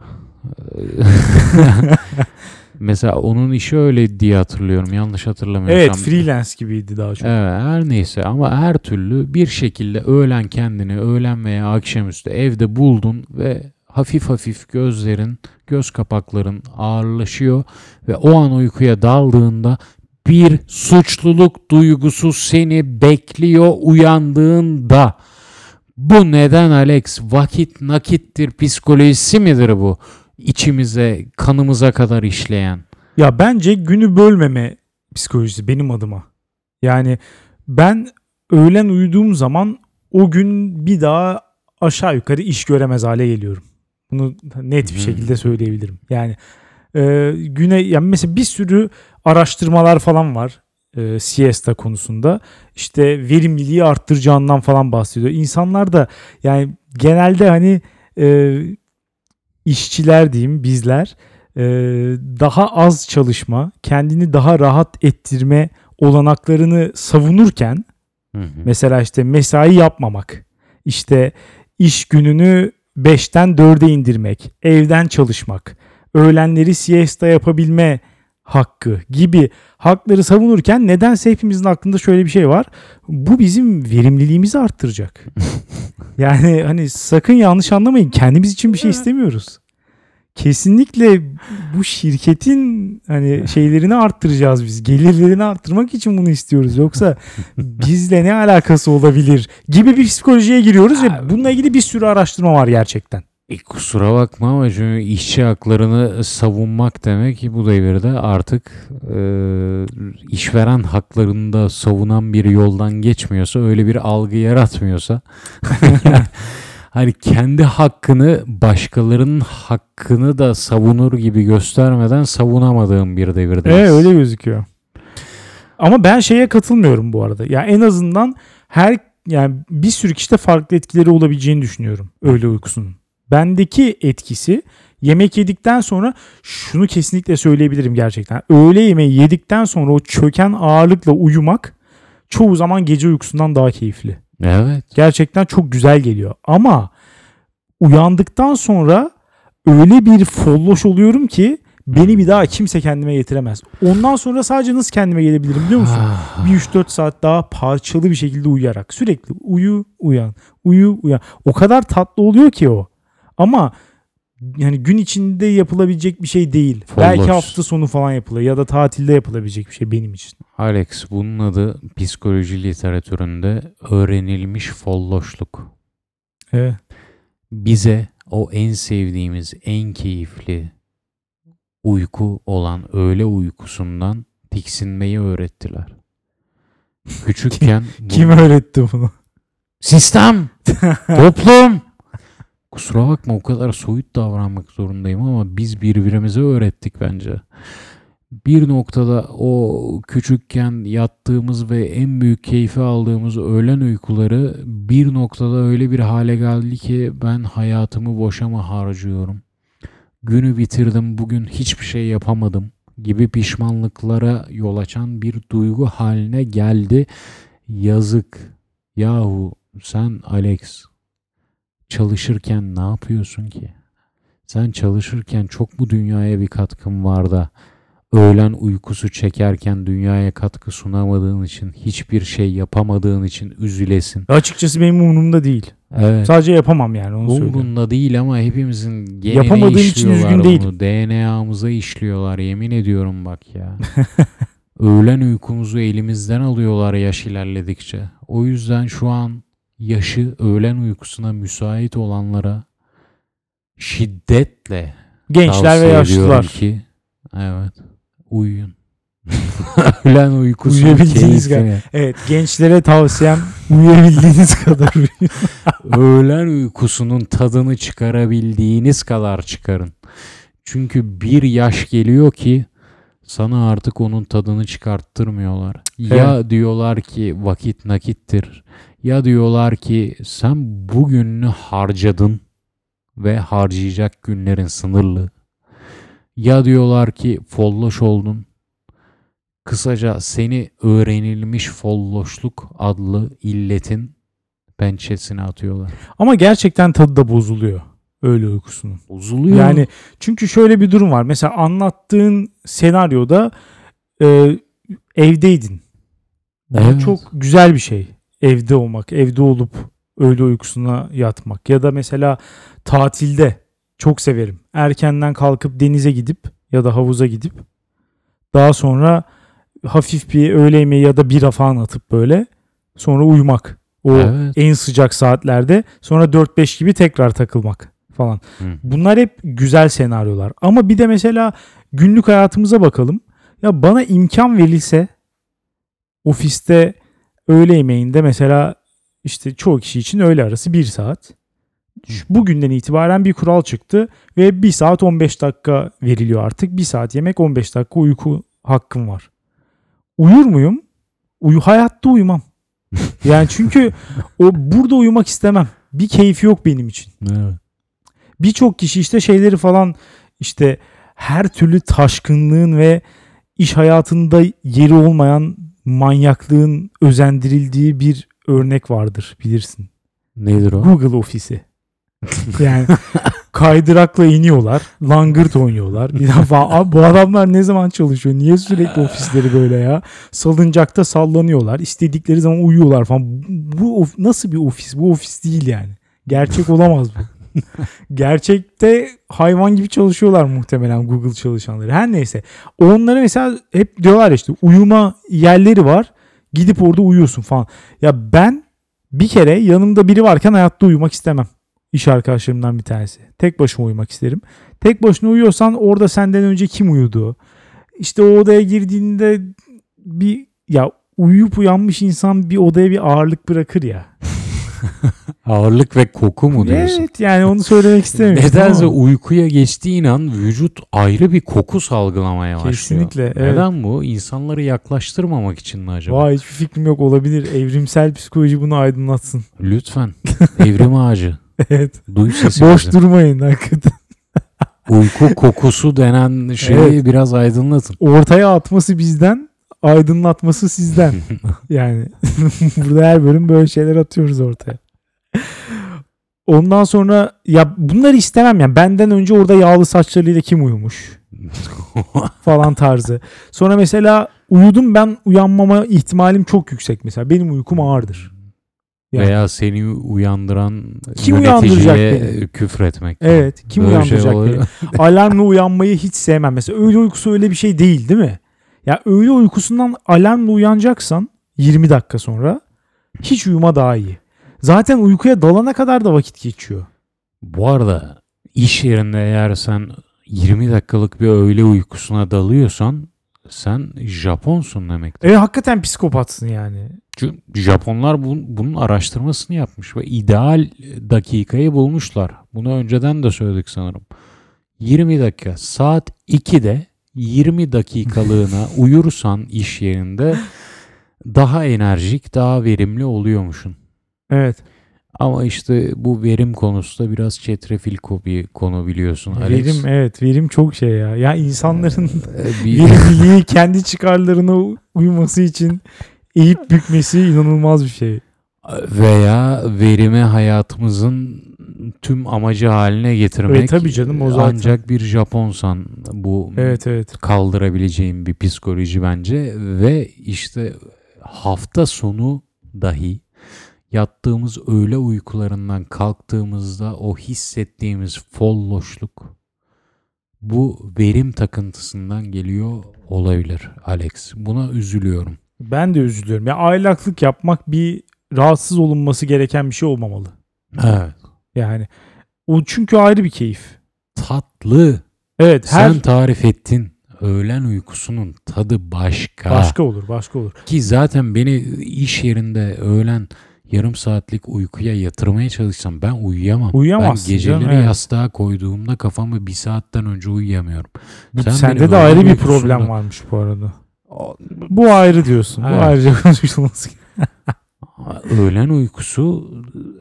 Speaker 2: Mesela onun işi öyle diye hatırlıyorum. Yanlış hatırlamıyorsam.
Speaker 1: Evet freelance gibiydi daha çok.
Speaker 2: Evet her neyse ama her türlü bir şekilde öğlen kendini öğlen veya akşamüstü evde buldun ve hafif hafif gözlerin, göz kapakların ağırlaşıyor ve o an uykuya daldığında bir suçluluk duygusu seni bekliyor uyandığında. Bu neden Alex? Vakit nakittir psikolojisi midir bu? İçimize, kanımıza kadar işleyen.
Speaker 1: Ya bence günü bölmeme psikolojisi benim adıma. Yani ben öğlen uyuduğum zaman o gün bir daha aşağı yukarı iş göremez hale geliyorum. Bunu net bir
Speaker 2: Hı.
Speaker 1: şekilde söyleyebilirim. Yani e, güne yani mesela bir sürü araştırmalar falan var e, siesta konusunda. İşte verimliliği arttıracağından falan bahsediyor. İnsanlar da yani genelde hani e, işçiler diyeyim bizler e, daha az çalışma, kendini daha rahat ettirme olanaklarını savunurken
Speaker 2: Hı hı.
Speaker 1: mesela işte mesai yapmamak, işte iş gününü 5'ten 4'e indirmek, evden çalışmak, öğlenleri siesta yapabilme hakkı gibi hakları savunurken nedense hepimizin aklında şöyle bir şey var. Bu bizim verimliliğimizi arttıracak. yani hani sakın yanlış anlamayın. Kendimiz için bir şey istemiyoruz. Kesinlikle bu şirketin hani şeylerini arttıracağız biz. Gelirlerini arttırmak için bunu istiyoruz. Yoksa bizle ne alakası olabilir gibi bir psikolojiye giriyoruz ve bununla ilgili bir sürü araştırma var gerçekten.
Speaker 2: E, kusura bakma ama çünkü işçi haklarını savunmak demek ki bu devirde artık e, işveren haklarını da savunan bir yoldan geçmiyorsa öyle bir algı yaratmıyorsa yani, hani kendi hakkını başkalarının hakkını da savunur gibi göstermeden savunamadığım bir devirdeyiz.
Speaker 1: Evet öyle gözüküyor. Ama ben şeye katılmıyorum bu arada. Ya en azından her yani bir sürü kişide farklı etkileri olabileceğini düşünüyorum öğle uykusunun. Bendeki etkisi yemek yedikten sonra şunu kesinlikle söyleyebilirim gerçekten. Öğle yemeği yedikten sonra o çöken ağırlıkla uyumak çoğu zaman gece uykusundan daha keyifli.
Speaker 2: Evet.
Speaker 1: Gerçekten çok güzel geliyor. Ama uyandıktan sonra öyle bir folloş oluyorum ki beni bir daha kimse kendime getiremez. Ondan sonra sadece nasıl kendime gelebilirim biliyor musun?
Speaker 2: Ah,
Speaker 1: Bir 3-4 saat daha parçalı bir şekilde uyuyarak. Sürekli uyu uyan, uyu uyan. O kadar tatlı oluyor ki o. Ama yani gün içinde yapılabilecek bir şey değil.
Speaker 2: Folloş.
Speaker 1: Belki hafta sonu falan yapılır ya da tatilde yapılabilecek bir şey benim için.
Speaker 2: Alex bunun adı psikoloji literatüründe öğrenilmiş folloşluk.
Speaker 1: Evet.
Speaker 2: bize o en sevdiğimiz, en keyifli uyku olan öğle uykusundan tiksinmeyi öğrettiler. Küçükken bu-
Speaker 1: Kim öğretti bunu?
Speaker 2: sistem, toplum. Kusura bakma o kadar soyut davranmak zorundayım ama biz birbirimize öğrettik bence. Bir noktada o küçükken yattığımız ve en büyük keyfi aldığımız öğlen uykuları bir noktada öyle bir hale geldi ki ben hayatımı boşa mı harcıyorum? Günü bitirdim bugün hiçbir şey yapamadım gibi pişmanlıklara yol açan bir duygu haline geldi. Yazık. Yahu sen Alex çalışırken ne yapıyorsun ki? Sen çalışırken çok mu dünyaya bir katkın var da öğlen uykusu çekerken dünyaya katkı sunamadığın için hiçbir şey yapamadığın için üzülesin.
Speaker 1: Açıkçası benim umurumda değil.
Speaker 2: Evet.
Speaker 1: Sadece yapamam yani onu söyleyeyim.
Speaker 2: Umurunda değil ama hepimizin genine
Speaker 1: Yapamadığım için
Speaker 2: işliyorlar
Speaker 1: üzgün
Speaker 2: bunu.
Speaker 1: değilim.
Speaker 2: DNA'mıza işliyorlar yemin ediyorum bak ya. Öğlen uykumuzu elimizden alıyorlar yaş ilerledikçe. O yüzden şu an yaşı öğlen uykusuna müsait olanlara şiddetle
Speaker 1: Gençler ve yaşlılar.
Speaker 2: ki evet uyuyun. öğlen uykusu
Speaker 1: Uyuyabildiğiniz
Speaker 2: keyfine.
Speaker 1: Evet gençlere tavsiyem uyuyabildiğiniz kadar uyuyun.
Speaker 2: öğlen uykusunun tadını çıkarabildiğiniz kadar çıkarın. Çünkü bir yaş geliyor ki sana artık onun tadını çıkarttırmıyorlar. Ya diyorlar ki vakit nakittir. Ya diyorlar ki sen bugününü harcadın ve harcayacak günlerin sınırlı. Ya diyorlar ki folloş oldun. Kısaca seni öğrenilmiş folloşluk adlı illetin pençesine atıyorlar.
Speaker 1: Ama gerçekten tadı da bozuluyor öyle uykusunun.
Speaker 2: Bozuluyor.
Speaker 1: Yani çünkü şöyle bir durum var. Mesela anlattığın senaryoda e, evdeydin.
Speaker 2: Evet.
Speaker 1: çok güzel bir şey. Evde olmak, evde olup öğle uykusuna yatmak ya da mesela tatilde çok severim. Erkenden kalkıp denize gidip ya da havuza gidip daha sonra hafif bir öğle yemeği ya da bira falan atıp böyle sonra uyumak. O
Speaker 2: Evet.
Speaker 1: en sıcak saatlerde sonra 4-5 gibi tekrar takılmak falan.
Speaker 2: Hı.
Speaker 1: Bunlar hep güzel senaryolar. Ama bir de mesela günlük hayatımıza bakalım. Ya bana imkan verilse ofiste öğle yemeğinde mesela işte çoğu kişi için öğle arası 1 saat. Bugünden itibaren bir kural çıktı ve 1 saat 15 dakika veriliyor artık. 1 saat yemek 15 dakika uyku hakkım var. Uyur muyum? Uyu hayatta uyumam. Yani çünkü o burada uyumak istemem. Bir keyfi yok benim için
Speaker 2: Evet.
Speaker 1: birçok kişi işte şeyleri falan işte her türlü taşkınlığın ve iş hayatında yeri olmayan manyaklığın özendirildiği bir örnek vardır bilirsin.
Speaker 2: Nedir o?
Speaker 1: Google ofisi. Yani kaydırakla iniyorlar, langırt oynuyorlar. Bir defa abi bu adamlar ne zaman çalışıyor? Niye sürekli ofisleri böyle ya? Salıncakta sallanıyorlar. istedikleri zaman uyuyorlar falan. Bu of- nasıl bir ofis? Bu ofis değil yani. Gerçek olamaz bu. Gerçekte hayvan gibi çalışıyorlar muhtemelen Google çalışanları. Her neyse. Onlara mesela hep diyorlar işte uyuma yerleri var. Gidip orada uyuyorsun falan. Ya ben bir kere yanımda biri varken hayatta uyumak istemem. İş arkadaşlarımdan bir tanesi. Tek başıma uyumak isterim. Tek başına uyuyorsan orada senden önce kim uyudu? İşte o odaya girdiğinde bir ya uyuyup uyanmış insan bir odaya bir ağırlık bırakır ya.
Speaker 2: Ağırlık ve koku mu diyorsun?
Speaker 1: Evet yani onu söylemek istemiyorum.
Speaker 2: Nedense
Speaker 1: ama
Speaker 2: uykuya geçtiğin an vücut ayrı bir koku salgılamaya başlıyor.
Speaker 1: Kesinlikle, evet.
Speaker 2: Neden bu? İnsanları yaklaştırmamak için mi acaba?
Speaker 1: Vay hiçbir fikrim yok olabilir. Evrimsel psikoloji bunu aydınlatsın.
Speaker 2: Lütfen. Evrim ağacı.
Speaker 1: evet.
Speaker 2: Duy sesimizi.
Speaker 1: Boş durmayın hakikaten.
Speaker 2: Uyku kokusu denen şeyi
Speaker 1: Evet.
Speaker 2: biraz aydınlatın.
Speaker 1: Ortaya atması bizden, aydınlatması sizden. Yani burada her bölüm böyle şeyler atıyoruz ortaya. Ondan sonra ya bunları istemem yani benden önce orada yağlı saçlarıyla kim uyumuş falan tarzı. Sonra mesela uyudum ben uyanmama ihtimalim çok yüksek mesela. Benim uykum ağırdır. Yani.
Speaker 2: Veya seni uyandıran
Speaker 1: Kim uyandıracak
Speaker 2: yöneticiye küfretmek.
Speaker 1: Evet kim
Speaker 2: Böyle şey
Speaker 1: uyandıracak
Speaker 2: oluyor.
Speaker 1: beni? Alarmla uyanmayı hiç sevmem. Mesela öğle uykusu öyle bir şey değil değil mi? Ya öğle uykusundan alarmla uyanacaksan 20 dakika sonra hiç uyuma daha iyi. Zaten uykuya dalana kadar da vakit geçiyor.
Speaker 2: Bu arada iş yerinde eğer sen 20 dakikalık bir öğle uykusuna dalıyorsan sen Japonsun demektir.
Speaker 1: E hakikaten psikopatsın yani.
Speaker 2: Çünkü Japonlar bun- bunun araştırmasını yapmış ve ideal dakikayı bulmuşlar. Bunu önceden de söyledik sanırım. 20 dakika saat 2'de 20 dakikalığına uyursan iş yerinde daha enerjik, daha verimli oluyormuşsun.
Speaker 1: Evet.
Speaker 2: Ama işte bu verim konusu da biraz çetrefil bir konu biliyorsun Alex.
Speaker 1: Verim evet verim çok şey ya. Ya insanların
Speaker 2: Ee, bir,
Speaker 1: verimliliği kendi çıkarlarına uyması için eğip bükmesi inanılmaz bir şey.
Speaker 2: veya verimi hayatımızın tüm amacı haline getirmek.
Speaker 1: Evet, tabii canım, o zaten.
Speaker 2: Ancak bir Japonsan bu
Speaker 1: Evet evet.
Speaker 2: kaldırabileceğim bir psikoloji bence ve işte hafta sonu dahi yattığımız öğle uykularından kalktığımızda o hissettiğimiz folloşluk bu verim takıntısından geliyor olabilir Alex. Buna üzülüyorum.
Speaker 1: Ben de üzülüyorum. Ya aylaklık yapmak bir rahatsız olunması gereken bir şey olmamalı.
Speaker 2: Evet.
Speaker 1: Yani o çünkü ayrı bir keyif.
Speaker 2: Tatlı.
Speaker 1: Evet her
Speaker 2: Sen tarif ettin. Öğlen uykusunun tadı başka.
Speaker 1: başka olur, başka olur.
Speaker 2: Ki zaten beni iş yerinde öğlen yarım saatlik uykuya yatırmaya çalışsam ben uyuyamam.
Speaker 1: Uyuyamazsın
Speaker 2: Ben geceleri
Speaker 1: canım, evet.
Speaker 2: yastığa koyduğumda kafamı bir saatten önce uyuyamıyorum.
Speaker 1: Bu,
Speaker 2: Sen
Speaker 1: sende de ayrı bir problem varmış bu arada. Bu ayrı diyorsun. Bu
Speaker 2: Evet.
Speaker 1: ayrıca konuşulması.
Speaker 2: Öğlen uykusu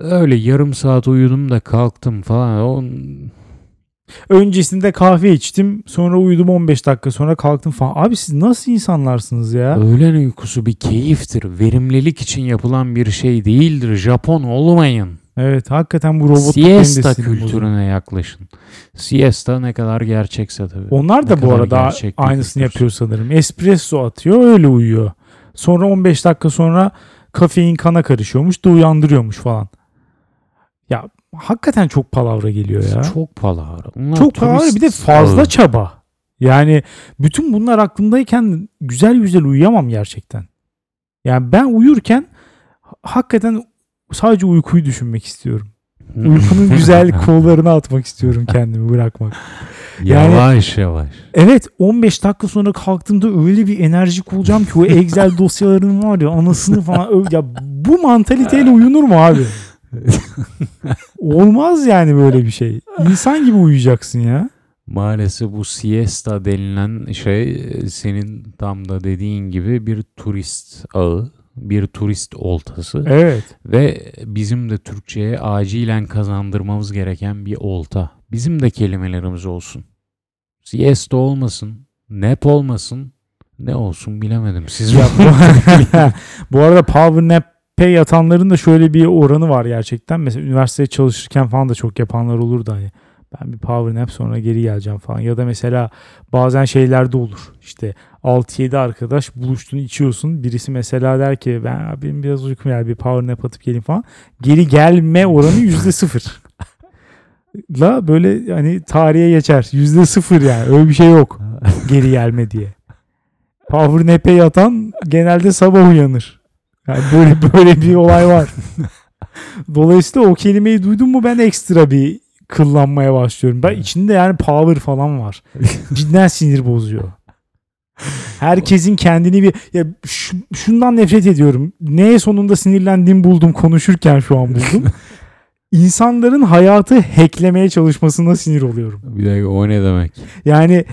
Speaker 2: Öyle yarım saat uyudum da kalktım falan. O,
Speaker 1: Öncesinde kahve içtim. Sonra uyudum 15 dakika sonra kalktım falan. Abi siz nasıl insanlarsınız ya?
Speaker 2: öğlen uykusu bir keyiftir. Verimlilik için yapılan bir şey değildir. Japon olmayın.
Speaker 1: Evet hakikaten bu robotluk
Speaker 2: Siesta kültürüne yaklaşın. Siesta ne kadar gerçekse tabii.
Speaker 1: Onlar da
Speaker 2: Ne
Speaker 1: bu arada aynısını
Speaker 2: kültür.
Speaker 1: yapıyor sanırım. Espresso atıyor öyle uyuyor. Sonra 15 dakika sonra kafein kana karışıyormuş da uyandırıyormuş falan. Ya hakikaten çok palavra geliyor ya. Çok,
Speaker 2: Çok palavra. Bunlar
Speaker 1: palavra
Speaker 2: turist
Speaker 1: bir de fazla çaba. Yani bütün bunlar aklımdayken güzel güzel uyuyamam gerçekten. Yani ben uyurken ha- hakikaten sadece uykuyu düşünmek istiyorum. Uykunun güzel kollarına atmak istiyorum kendimi bırakmak. Yani-
Speaker 2: Yavaş yavaş.
Speaker 1: Evet 15 dakika sonra kalktığımda öyle bir enerjik olacağım ki o Excel dosyalarının var ya anasını falan ya bu mantaliteyle uyunur mu abi? Olmaz yani böyle bir şey. İnsan gibi uyuyacaksın ya.
Speaker 2: Maalesef bu siesta denilen şey e, senin tam da dediğin gibi bir turist ağı, bir turist oltası
Speaker 1: Evet.
Speaker 2: ve bizim de Türkçe'ye acilen kazandırmamız gereken bir olta. Bizim de kelimelerimiz olsun. Siesta olmasın, nap olmasın, ne olsun bilemedim. Siz
Speaker 1: Ya bu, bu arada power nap'e yatanların da şöyle bir oranı var gerçekten. Mesela üniversitede çalışırken falan da çok yapanlar olurdu hani. Ben bir power nap sonra geri geleceğim falan. Ya da mesela bazen şeylerde olur. İşte 6-7 arkadaş buluştun içiyorsun. Birisi mesela der ki ben "Abi benim biraz uykum geldi bir power nap atıp geleyim falan. Geri gelme oranı yüzde sıfır. La böyle hani tarihe geçer. Yüzde sıfır yani. Öyle bir şey yok. Geri gelme diye. Power nap'e yatan genelde sabah uyanır. Yani böyle böyle bir olay var. Dolayısıyla o kelimeyi duydum mu ben ekstra bir kıllanmaya başlıyorum. Ben içinde yani power falan var. Cidden sinir bozuyor. Herkesin kendini bir ya şu- şundan nefret ediyorum. Neye sonunda sinirlendiğimi buldum konuşurken şu an buldum. İnsanların hayatı hacklemeye çalışmasına sinir oluyorum.
Speaker 2: bir dakika o ne demek?
Speaker 1: Yani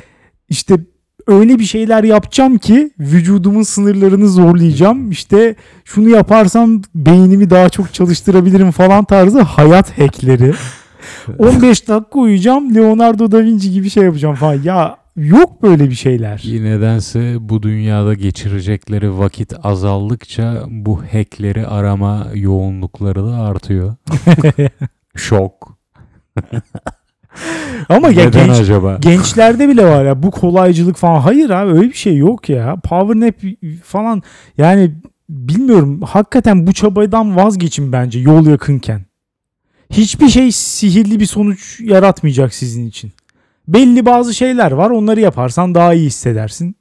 Speaker 1: işte öyle bir şeyler yapacağım ki vücudumun sınırlarını zorlayacağım. İşte şunu yaparsam beynimi daha çok çalıştırabilirim falan tarzı hayat hackleri. 15 dakika uyuyacağım Leonardo da Vinci gibi şey yapacağım falan. Ya yok böyle bir şeyler.
Speaker 2: Nedense bu dünyada geçirecekleri vakit azaldıkça bu hackleri arama yoğunlukları da artıyor. Şok.
Speaker 1: Ama ya
Speaker 2: Neden
Speaker 1: genç,
Speaker 2: acaba?
Speaker 1: gençlerde bile var ya bu kolaycılık falan. Hayır abi öyle bir şey yok ya. Power nap falan yani bilmiyorum. Hakikaten bu çabadan vazgeçin bence yol yakınken. Hiçbir şey sihirli bir sonuç yaratmayacak sizin için. Belli bazı şeyler var. Onları yaparsan daha iyi hissedersin.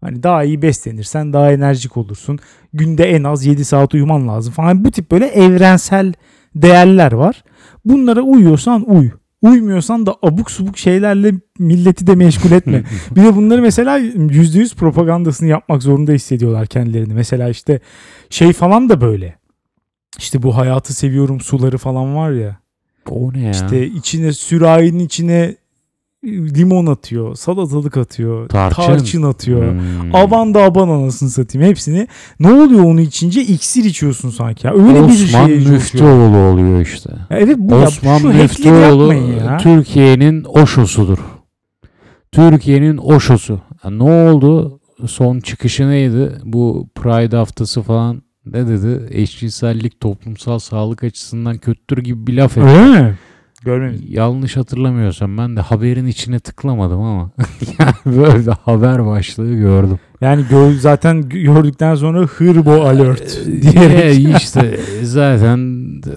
Speaker 1: Hani daha iyi beslenirsen daha enerjik olursun. Günde en az 7 saat uyuman lazım falan. Bu tip böyle evrensel değerler var. Bunlara uyuyorsan uy. Uymuyorsan da abuk subuk şeylerle milleti de meşgul etme. bir de bunları mesela %100 propagandasını yapmak zorunda hissediyorlar kendilerini. Mesela işte şey falan da böyle. İşte bu hayatı seviyorum suları falan var ya.
Speaker 2: O ne ya?
Speaker 1: İşte içine sürahinin içine limon atıyor, salatalık atıyor,
Speaker 2: Tarçın.
Speaker 1: tarçın, atıyor.
Speaker 2: Hmm.
Speaker 1: Aban da aban anasını satayım hepsini. Ne oluyor onu içince iksir içiyorsun sanki ya. Öyle bir
Speaker 2: Osman
Speaker 1: şey coşuyor.
Speaker 2: Müftüoğlu oluyor işte.
Speaker 1: Ya Evet bu ya,
Speaker 2: Osman
Speaker 1: hackleri
Speaker 2: Müftüoğlu
Speaker 1: ya.
Speaker 2: Türkiye'nin Oşo'sudur. Türkiye'nin Oşo'su. Ya ne oldu? Son çıkışı neydi? Bu Pride haftası falan ne dedi? Eşcinsellik toplumsal sağlık açısından kötüdür gibi bir laf etti.
Speaker 1: Öyle mi? Görmedim.
Speaker 2: Yanlış hatırlamıyorsam ben de haberin içine tıklamadım ama yani böyle bir haber başlığı gördüm.
Speaker 1: Yani gö- zaten gördükten sonra hırbo alert diyerek.
Speaker 2: E, işte zaten e,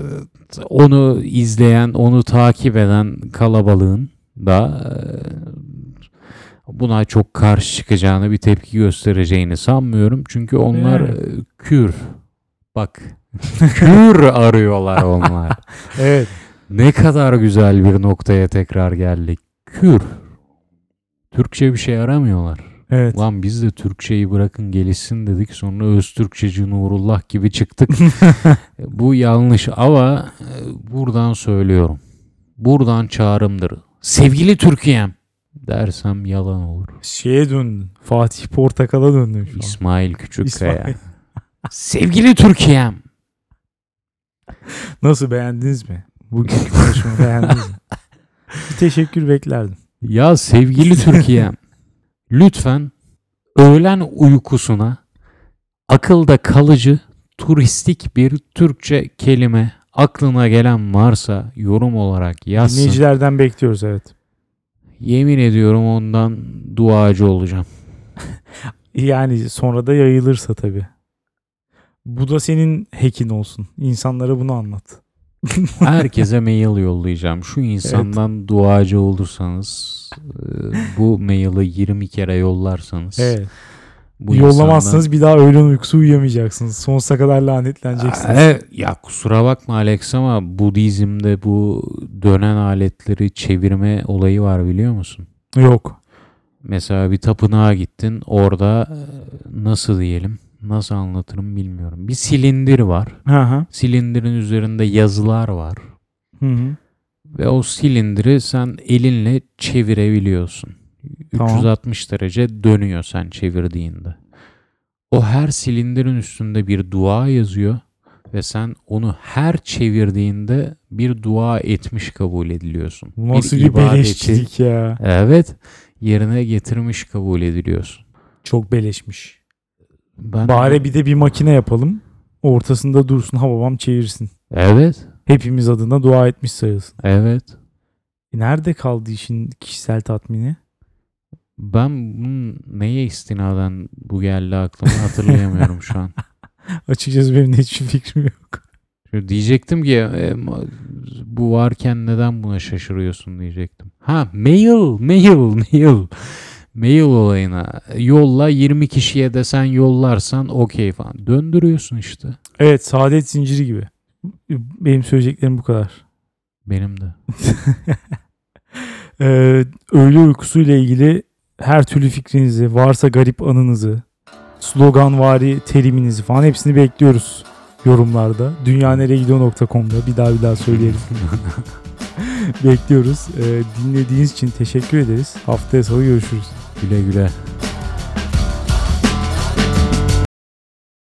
Speaker 2: onu izleyen, onu takip eden kalabalığın da e, buna çok karşı çıkacağını, bir tepki göstereceğini sanmıyorum. Çünkü onlar
Speaker 1: Evet.
Speaker 2: kür. Bak. Kür arıyorlar onlar.
Speaker 1: evet.
Speaker 2: Ne kadar güzel bir noktaya tekrar geldik. Kür. Türkçe bir şey aramıyorlar.
Speaker 1: Evet.
Speaker 2: Lan biz de Türkçeyi bırakın gelişsin dedik. Sonra Öztürkçeci Nurullah gibi çıktık. Bu yanlış ama e, buradan söylüyorum. Buradan çağrımdır. Sevgili Türkiye'm dersem yalan olur.
Speaker 1: Şeye döndün. Fatih Portakal'a döndün şu an.
Speaker 2: İsmail Küçükkaya.
Speaker 1: İsmail.
Speaker 2: Sevgili Türkiye'm.
Speaker 1: Nasıl beğendiniz mi? Bugünkü konuşmayı beğendiniz mi? Bir teşekkür beklerdim.
Speaker 2: Ya sevgili Türkiye'm lütfen öğlen uykusuna akılda kalıcı turistik bir Türkçe kelime aklına gelen varsa yorum olarak yazsın.
Speaker 1: Dinleyicilerden bekliyoruz evet.
Speaker 2: Yemin ediyorum ondan duacı olacağım.
Speaker 1: Yani sonra da yayılırsa tabii. Bu da senin hackin olsun. İnsanlara bunu anlat.
Speaker 2: Herkese mail yollayacağım. Şu insandan duacı olursanız e, bu maili 20 kere yollarsanız
Speaker 1: Evet.
Speaker 2: bu
Speaker 1: Yollamazsanız bir daha öğlen uykusu uyuyamayacaksınız. Sonsuza kadar lanetleneceksiniz.
Speaker 2: insandan- E, ya kusura bakma Alex ama Budizm'de bu dönen aletleri çevirme olayı var biliyor musun?
Speaker 1: Yok.
Speaker 2: Mesela bir tapınağa gittin orada e, nasıl diyelim nasıl anlatırım bilmiyorum. Bir silindir var.
Speaker 1: Hı hı.
Speaker 2: Silindirin üzerinde yazılar var.
Speaker 1: Hı hı.
Speaker 2: Ve o silindiri sen elinle çevirebiliyorsun.
Speaker 1: Tamam.
Speaker 2: 360 derece dönüyor sen çevirdiğinde. O her silindirin üstünde bir dua yazıyor ve sen onu her çevirdiğinde bir dua etmiş kabul ediliyorsun.
Speaker 1: Nasıl bir,
Speaker 2: ibadeti,
Speaker 1: beleşçilik ya.
Speaker 2: Evet, yerine getirmiş kabul ediliyorsun.
Speaker 1: Çok beleşmiş.
Speaker 2: Ben
Speaker 1: Bari bir de bir makine yapalım. Ortasında dursun ha babam çevirsin.
Speaker 2: Evet,
Speaker 1: Hepimiz adına dua etmiş sayılsın.
Speaker 2: evet.
Speaker 1: E nerede kaldı işin kişisel tatmini?
Speaker 2: Ben bunun neye istinaden bu geldi aklıma hatırlayamıyorum şu an.
Speaker 1: Açıkçası benim de hiçbir fikrim yok.
Speaker 2: Diyecektim ki e, bu varken neden buna şaşırıyorsun diyecektim. Ha mail, mail, mail. Mail olayına yolla 20 kişiye de sen yollarsan okey falan. Döndürüyorsun işte.
Speaker 1: Evet saadet zinciri gibi. Benim söyleyeceklerim bu kadar.
Speaker 2: Benim de.
Speaker 1: Ee, öğle uykusuyla ilgili her türlü fikrinizi, varsa garip anınızı, sloganvari teriminizi falan hepsini bekliyoruz yorumlarda. Dünyaneregidiyor.com'da bir daha bir daha söyleyelim. bekliyoruz. Ee, dinlediğiniz için teşekkür ederiz. Haftaya salı görüşürüz.
Speaker 2: güle güle.